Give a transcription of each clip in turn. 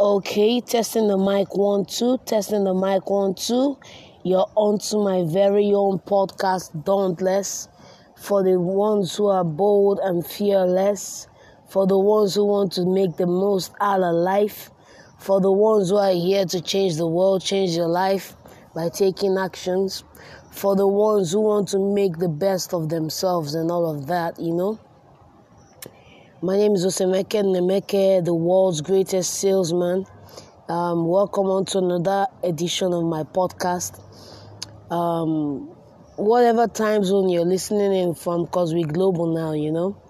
Okay, testing the mic one, two, testing the mic one, two. You're onto my very own podcast, Dauntless, for the ones who are bold and fearless, for the ones who want to make the most out of life, for the ones who are here to change the world, change your life by taking actions, for the ones who want to make the best of themselves and all of that, you know. My name is Osemeke Nemeke, the world's greatest salesman. Um, welcome on to another edition of my podcast. Um, whatever time zone you're listening in from, because we're global now, you know.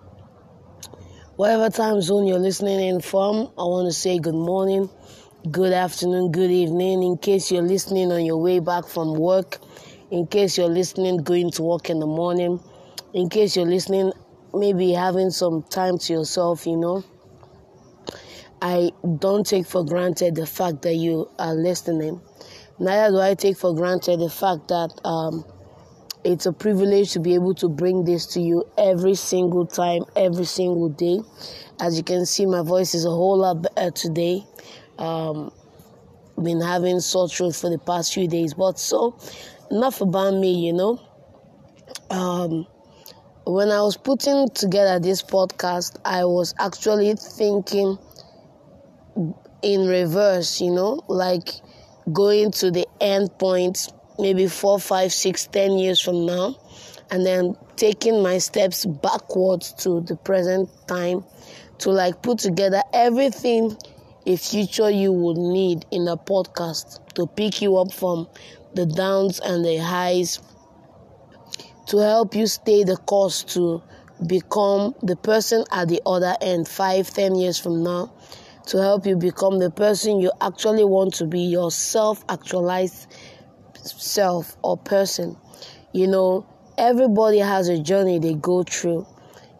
Whatever time zone you're listening in from, I want to say good morning, good afternoon, good evening. In case you're listening on your way back from work, in case you're listening going to work in the morning, in case you're listening maybe having some time to yourself, you know. I don't take for granted the fact that you are listening. Neither do I take for granted the fact that um, it's a privilege to be able to bring this to you every single time, every single day. As you can see, my voice is a whole lot better today. Um, been having sore throat for the past few days, but so enough about me, you know. Um, when I was putting together this podcast, I was actually thinking in reverse, you know, like going to the end point maybe four, five, six, ten years from now, and then taking my steps backwards to the present time to like put together everything a future you would need in a podcast to pick you up from the downs and the highs to help you stay the course to become the person at the other end five, ten years from now, to help you become the person you actually want to be, your self actualized self or person. You know, everybody has a journey they go through.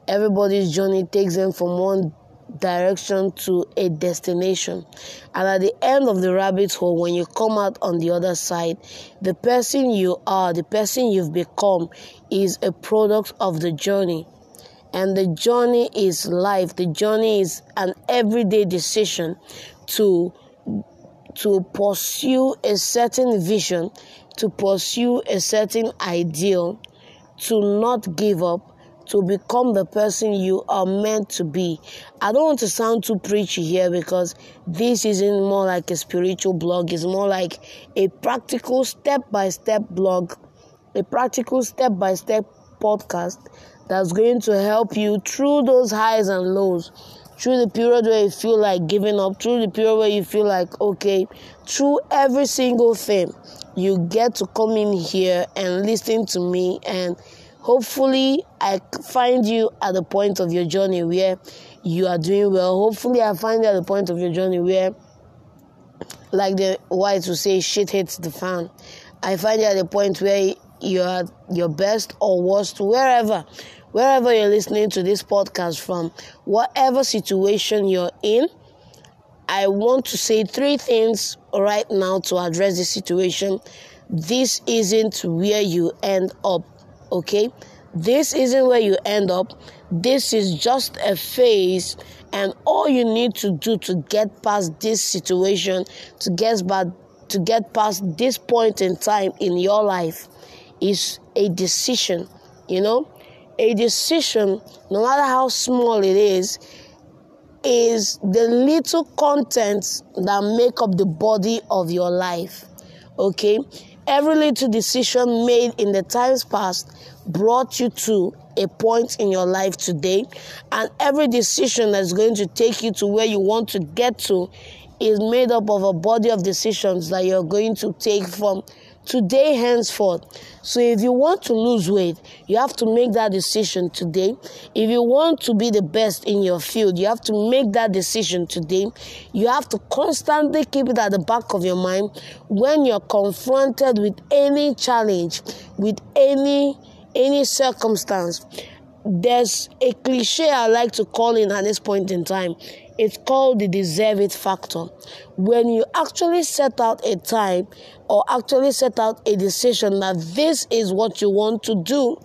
Everybody's journey takes them from one direction to a destination. And at the end of the rabbit hole, when you come out on the other side, the person you are, the person you've become, is a product of the journey. And the journey is life. The journey is an everyday decision to to pursue a certain vision, to pursue a certain ideal, to not give up, to become the person you are meant to be. I don't want to sound too preachy here because this isn't more like a spiritual blog, it's more like a practical step by step blog, a practical step by step podcast that's going to help you through those highs and lows. Through the period where you feel like giving up, through the period where you feel like, okay, through every single thing, you get to come in here and listen to me and Hopefully, I find you at the point of your journey where you are doing well. Hopefully, I find you at the point of your journey where, like the whites will say, shit hits the fan. I find you at the point where you are your best or worst, wherever, wherever you're listening to this podcast from, whatever situation you're in. I want to say three things right now to address this situation. This isn't where you end up okay? This isn't where you end up. This is just a phase, and all you need to do to get past this situation, to get back, to get past this point in time in your life, is a decision. You know, a decision, no matter how small it is, is the little contents that make up the body of your life. Okay, Every little decision made in the times past brought you to a point in your life today, and every decision that's going to take you to where you want to get to is made up of a body of decisions that you're going to take from today henceforth. So if you want to lose weight, you have to make that decision today. If you want to be the best in your field, you have to make that decision today. You have to constantly keep it at the back of your mind when you're confronted with any challenge, with any any circumstance. There's a cliche I like to call in at this point in time. It's called the deserve it factor. When you actually set out a time or actually set out a decision that this is what you want to do,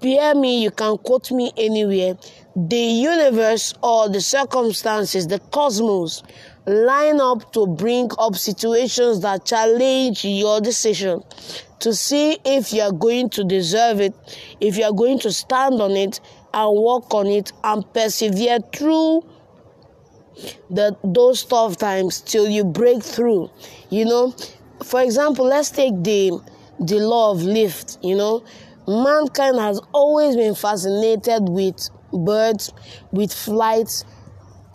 hear me, you can quote me anywhere. The universe or the circumstances, the cosmos, line up to bring up situations that challenge your decision to see if you are going to deserve it, if you are going to stand on it and work on it and persevere through the those tough times till you break through. You know, for example, let's take the the law of lift, you know. Mankind has always been fascinated with birds, with flights.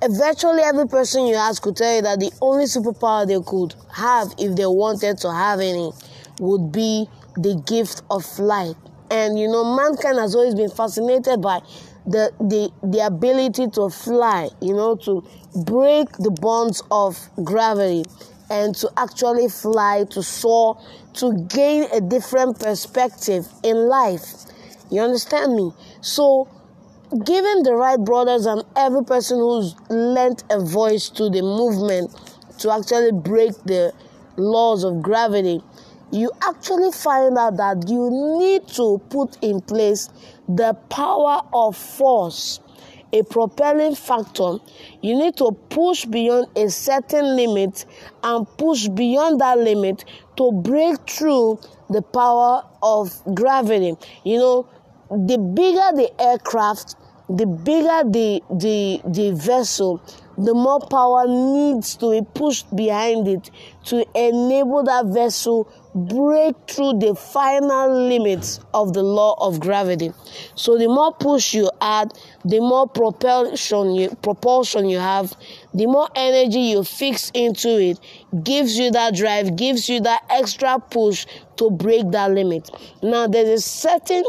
Virtually every person you ask could tell you that the only superpower they could have if they wanted to have any would be the gift of flight. And you know, mankind has always been fascinated by the the the ability to fly, you know, to break the bonds of gravity and to actually fly, to soar, to gain a different perspective in life. You understand me? So, given the Wright brothers and every person who's lent a voice to the movement to actually break the laws of gravity, you actually find out that you need to put in place the power of force, a propelling factor. You need to push beyond a certain limit and push beyond that limit to break through the power of gravity. You know, the bigger the aircraft, the bigger the the the vessel, the more power needs to be pushed behind it to enable that vessel break through the final limits of the law of gravity. So the more push you add, the more propulsion you, propulsion you have, the more energy you fix into it, gives you that drive, gives you that extra push to break that limit. Now there's a certain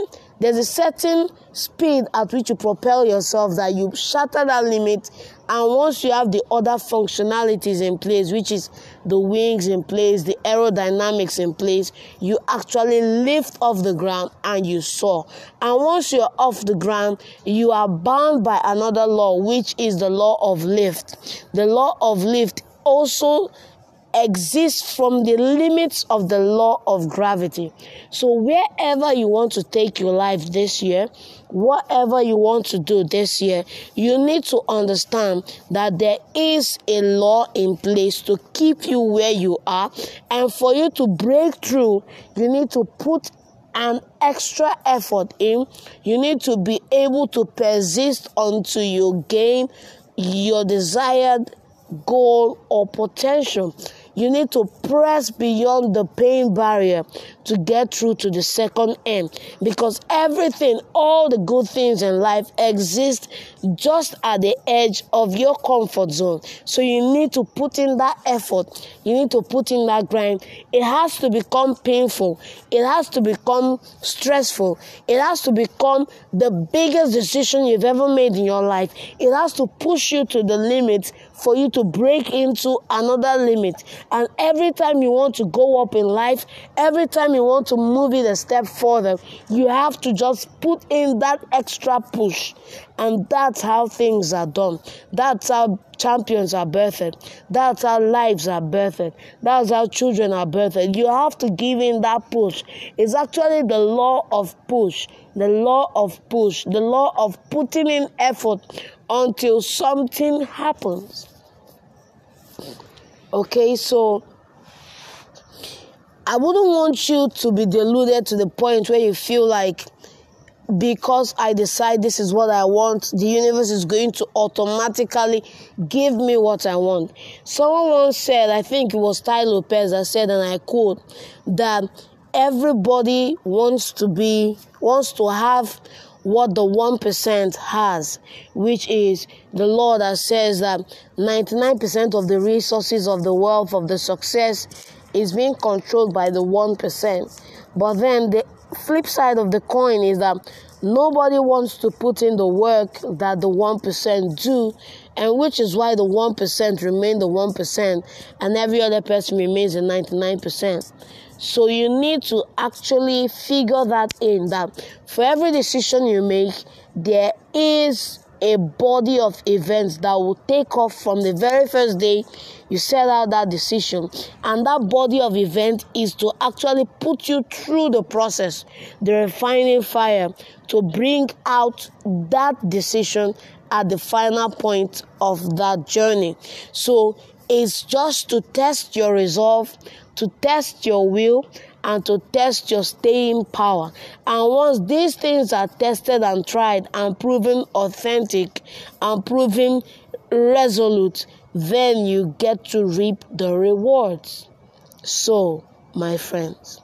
there's a certain speed at which you propel yourself that you shatter that limit and once you have the other functionalities in place which is the wings in place the aerodynamics in place you actually lift off the ground and you soar. And once you're off the ground you are bound by another law which is the law of lift. The law of lift also exists from the limits of the law of gravity. So, wherever you want to take your life this year, whatever you want to do this year, you need to understand that there is a law in place to keep you where you are. And for you to break through, you need to put an extra effort in. You need to be able to persist until you gain your desired goal or potential. You need to press beyond the pain barrier to get through to the second end because everything, all the good things in life exist just at the edge of your comfort zone. So you need to put in that effort. You need to put in that grind. It has to become painful. It has to become stressful. It has to become the biggest decision you've ever made in your life. It has to push you to the limit for you to break into another limit. And every time you want to go up in life, every time you want to move it a step further, you have to just put in that extra push. And that's how things are done. That's how champions are birthed. That's how lives are birthed. That's how children are birthed. You have to give in that push. It's actually the law of push, the law of push, the law of putting in effort until something happens. Okay, so I wouldn't want you to be deluded to the point where you feel like because I decide this is what I want, the universe is going to automatically give me what I want. Someone once said, I think it was Tai Lopez that said, and I quote, that everybody wants to be, wants to have what the 1% has, which is the law that says that 99% of the resources of the wealth of the success is being controlled by the 1%. But then the flip side of the coin is that nobody wants to put in the work that the 1% do, and which is why the 1% remain the 1% and every other person remains the 99%. So you need to actually figure that in that for every decision you make, there is a body of events that will take off from the very first day you set out that decision. And that body of event is to actually put you through the process, the refining fire, to bring out that decision at the final point of that journey. So it's just to test your resolve, to test your will, and to test your staying power. And once these things are tested and tried and proven authentic and proven resolute, then you get to reap the rewards. So, my friends,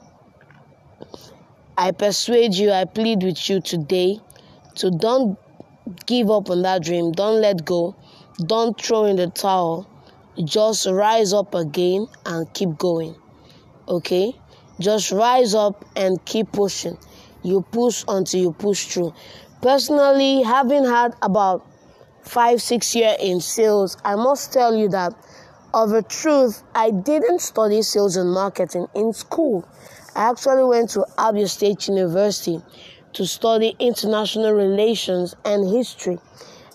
I persuade you, I plead with you today to don't give up on that dream, don't let go, don't throw in the towel, just rise up again and keep going. Okay? Just rise up and keep pushing. You push until you push through. Personally, having had about five, six years in sales, I must tell you that of a truth, I didn't study sales and marketing in school. I actually went to Abia State University to study international relations and history.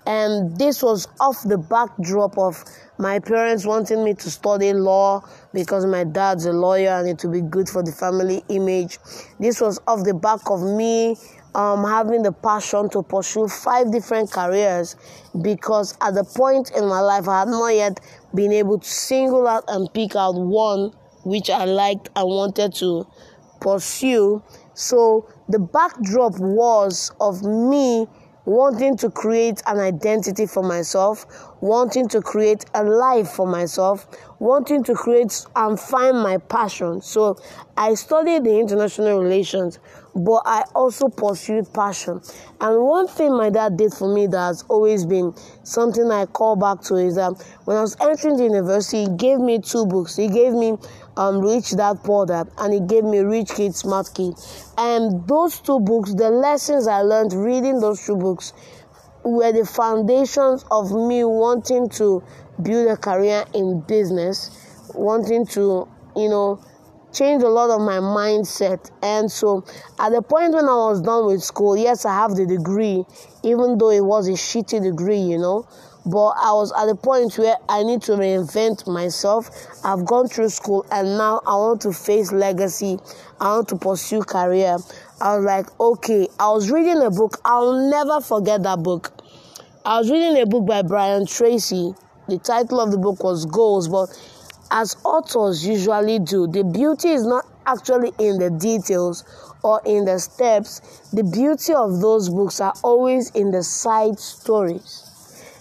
And this was off the backdrop of my parents wanting me to study law because my dad's a lawyer and it would be good for the family image. This was off the back of me um, having the passion to pursue five different careers because at the point in my life I had not yet been able to single out and pick out one which I liked and wanted to pursue. So the backdrop was of me wanting to create an identity for myself, wanting to create a life for myself, wanting to create and find my passion. So I studied the international relations, but I also pursued passion. And one thing my dad did for me that has always been something I call back to is that when I was entering the university, he gave me two books. He gave me um, Rich Dad Poor Dad, and he gave me Rich Kid Smart Kid. And those two books, the lessons I learned reading those two books, were the foundations of me wanting to build a career in business, wanting to, you know, change a lot of my mindset. And so, at the point when I was done with school, yes, I have the degree, even though it was a shitty degree, you know but I was at the point where I need to reinvent myself. I've gone through school and now I want to face legacy. I want to pursue career. I was like, okay, I was reading a book. I'll never forget that book. I was reading a book by Brian Tracy. The title of the book was Goals, but as authors usually do, the beauty is not actually in the details or in the steps. The beauty of those books are always in the side stories.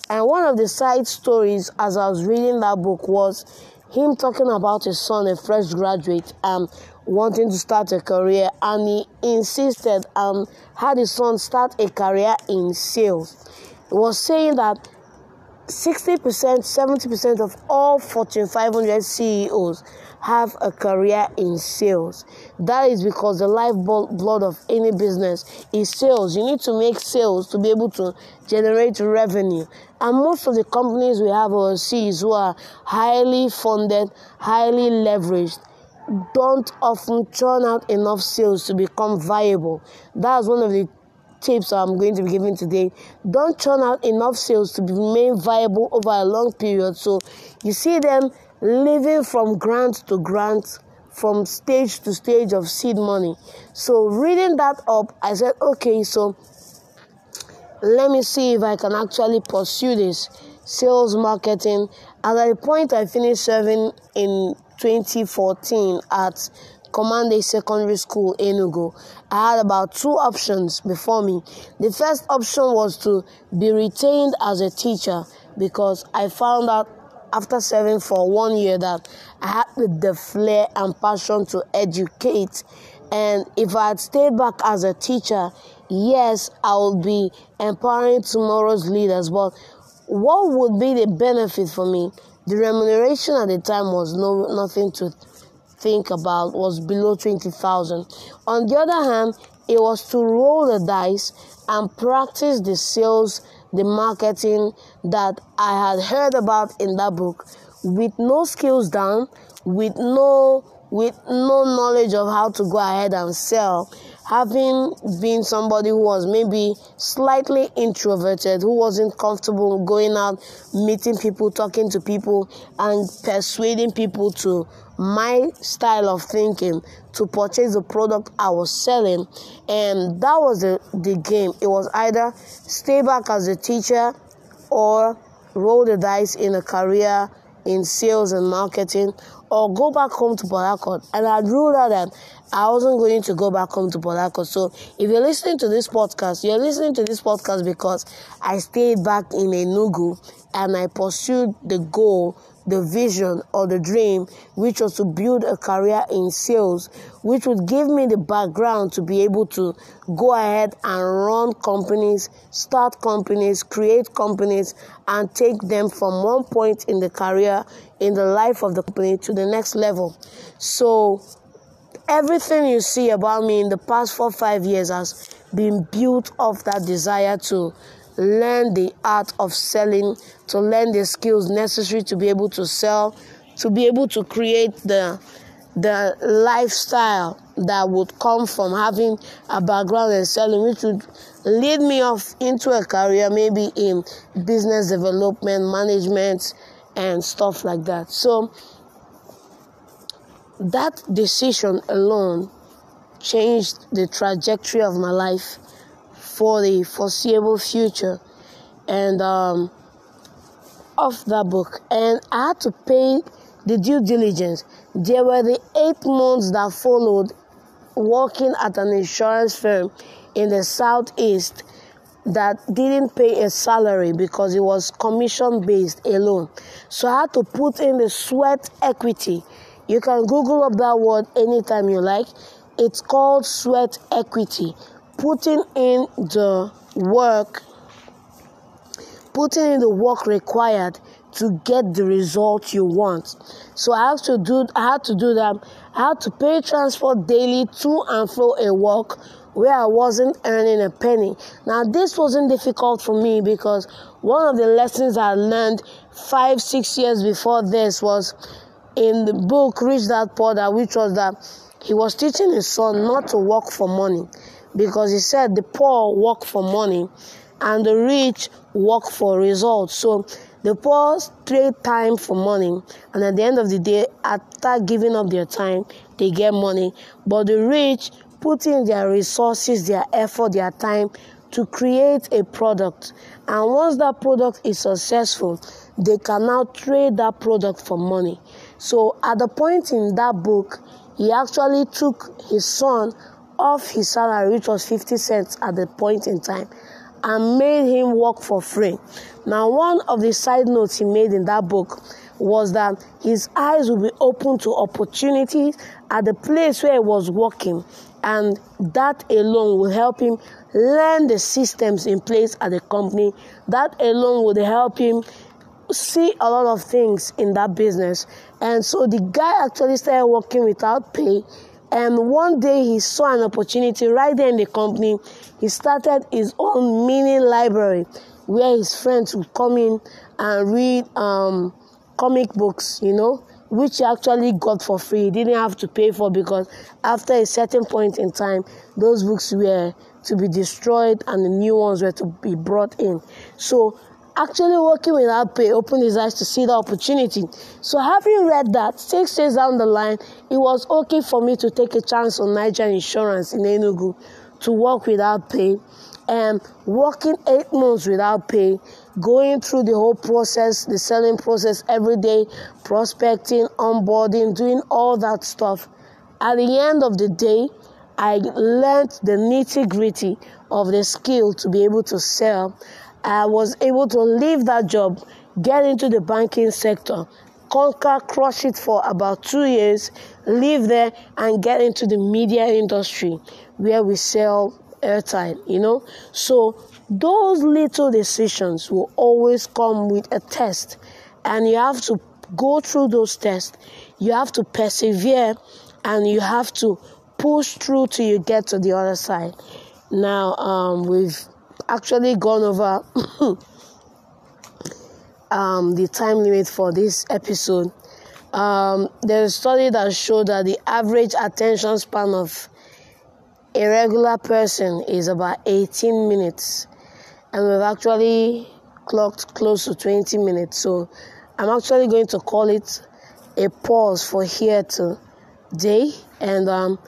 And one of the side stories as I was reading that book was him talking about his son, a fresh graduate, um, wanting to start a career, and he insisted um had his son start a career in sales. He was saying that 60%, 70% of all Fortune 500 CEOs have a career in sales. That is because the lifeblood of any business is sales. You need to make sales to be able to generate revenue. And most of the companies we have overseas who are highly funded, highly leveraged, don't often churn out enough sales to become viable. That's one of the tips I'm going to be giving today. Don't churn out enough sales to remain viable over a long period. So you see them living from grant to grant, from stage to stage of seed money. So reading that up, I said, okay, so let me see if I can actually pursue this sales marketing. At the point I finished serving in 2014 at Command a Secondary School, Enugu, I had about two options before me. The first option was to be retained as a teacher because I found out after serving for one year that I had the flair and passion to educate. And if I had stayed back as a teacher, yes, I would be empowering tomorrow's leaders. But what would be the benefit for me? The remuneration at the time was no nothing to think about was below 20,000. On the other hand, it was to roll the dice and practice the sales, the marketing that I had heard about in that book with no skills down, with no with no knowledge of how to go ahead and sell. having been somebody who was maybe slightly introverted, who wasn't comfortable going out, meeting people, talking to people, and persuading people to my style of thinking to purchase the product I was selling. And that was the, the game. It was either stay back as a teacher or roll the dice in a career in sales and marketing or go back home to Port And I ruled out that I wasn't going to go back home to Port So if you're listening to this podcast, you're listening to this podcast because I stayed back in Enugu and I pursued the goal the vision or the dream, which was to build a career in sales, which would give me the background to be able to go ahead and run companies, start companies, create companies, and take them from one point in the career, in the life of the company to the next level. So, everything you see about me in the past four, five years has been built off that desire to learn the art of selling, to learn the skills necessary to be able to sell, to be able to create the the lifestyle that would come from having a background in selling, which would lead me off into a career maybe in business development, management, and stuff like that. So that decision alone changed the trajectory of my life for the foreseeable future and um, of that book. And I had to pay the due diligence. There were the eight months that followed working at an insurance firm in the southeast that didn't pay a salary because it was commission based alone. So I had to put in the sweat equity. You can Google up that word anytime you like. It's called sweat equity putting in the work putting in the work required to get the result you want. So I have to do I had to do that. I had to pay transport daily to and fro a work where I wasn't earning a penny. Now this wasn't difficult for me because one of the lessons I learned five, six years before this was in the book Rich Dad Poor Dad, which was that he was teaching his son not to work for money because he said the poor work for money and the rich work for results. So the poor trade time for money, and at the end of the day, after giving up their time, they get money. But the rich put in their resources, their effort, their time to create a product. And once that product is successful, they can now trade that product for money. So at the point in that book, he actually took his son off his salary, which was 50 cents at the point in time, and made him work for free. Now, one of the side notes he made in that book was that his eyes would be open to opportunities at the place where he was working, and that alone will help him learn the systems in place at the company. That alone would help him see a lot of things in that business. And so the guy actually started working without pay and one day he saw an opportunity right there in the company. He started his own mini library where his friends would come in and read um, comic books, you know, which he actually got for free. He didn't have to pay for because after a certain point in time, those books were to be destroyed and the new ones were to be brought in. So actually working without pay opened his eyes to see the opportunity. So having read that, six years down the line, it was okay for me to take a chance on Niger Insurance in Enugu to work without pay and um, working eight months without pay, going through the whole process, the selling process every day, prospecting, onboarding, doing all that stuff. At the end of the day, I learned the nitty gritty of the skill to be able to sell I was able to leave that job, get into the banking sector, conquer, crush it for about two years, live there, and get into the media industry where we sell airtime, you know. So those little decisions will always come with a test, and you have to go through those tests. You have to persevere, and you have to push through till you get to the other side. Now, um, we've actually gone over um, the time limit for this episode. Um, there's a study that showed that the average attention span of a regular person is about 18 minutes, and we've actually clocked close to 20 minutes. So I'm actually going to call it a pause for here today, and um,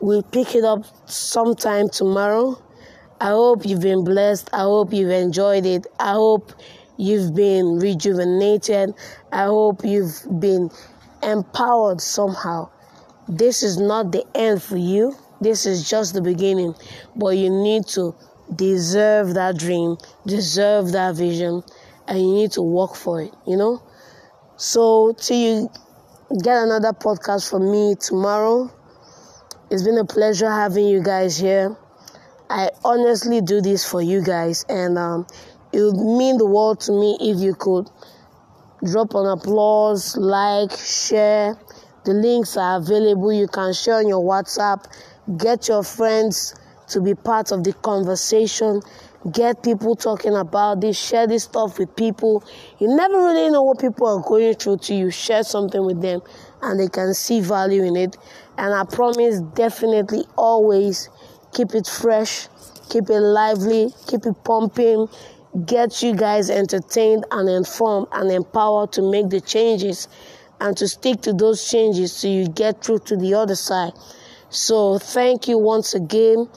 we'll pick it up sometime tomorrow. I hope you've been blessed. I hope you've enjoyed it. I hope you've been rejuvenated. I hope you've been empowered somehow. This is not the end for you. This is just the beginning. But you need to deserve that dream, deserve that vision, and you need to work for it, you know? So, till you get another podcast from me tomorrow, it's been a pleasure having you guys here. I honestly do this for you guys, and um, it would mean the world to me if you could drop an applause, like, share. The links are available. You can share on your WhatsApp. Get your friends to be part of the conversation. Get people talking about this. Share this stuff with people. You never really know what people are going through till you share something with them and they can see value in it. And I promise, definitely, always keep it fresh, keep it lively, keep it pumping, get you guys entertained and informed and empowered to make the changes and to stick to those changes so you get through to the other side. So thank you once again.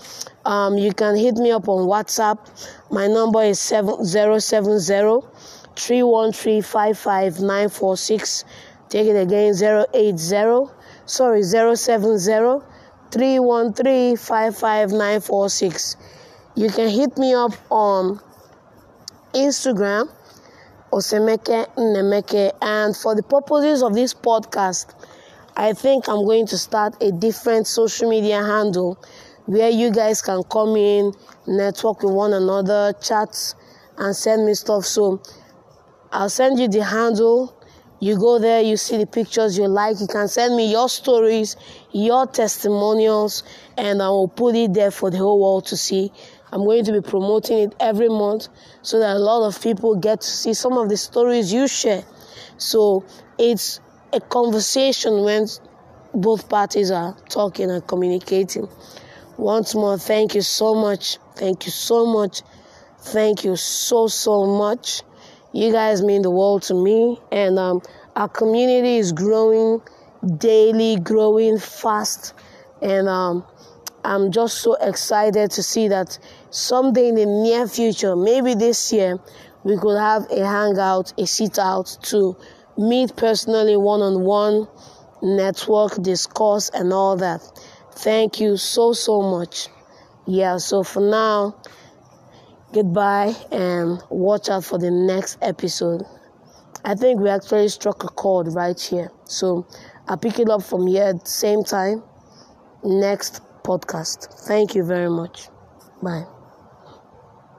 Um, you can hit me up on WhatsApp. My number is 7070 313 Take it again 080 sorry 070 313 You can hit me up on Instagram, Osemeke Nemeke. And for the purposes of this podcast, I think I'm going to start a different social media handle where you guys can come in, network with one another, chat, and send me stuff. So I'll send you the handle. You go there, you see the pictures you like. You can send me your stories, your testimonials, and I will put it there for the whole world to see. I'm going to be promoting it every month so that a lot of people get to see some of the stories you share. So it's a conversation when both parties are talking and communicating. Once more, thank you so much. Thank you so much. Thank you so, so much. You guys mean the world to me. And um, our community is growing daily, growing fast. And um, I'm just so excited to see that someday in the near future, maybe this year, we could have a hangout, a sit out to meet personally one on one, network, discuss, and all that. Thank you so, so much. Yeah, so for now, goodbye and watch out for the next episode. I think we actually struck a chord right here. So I'll pick it up from here at the same time next podcast. Thank you very much. Bye.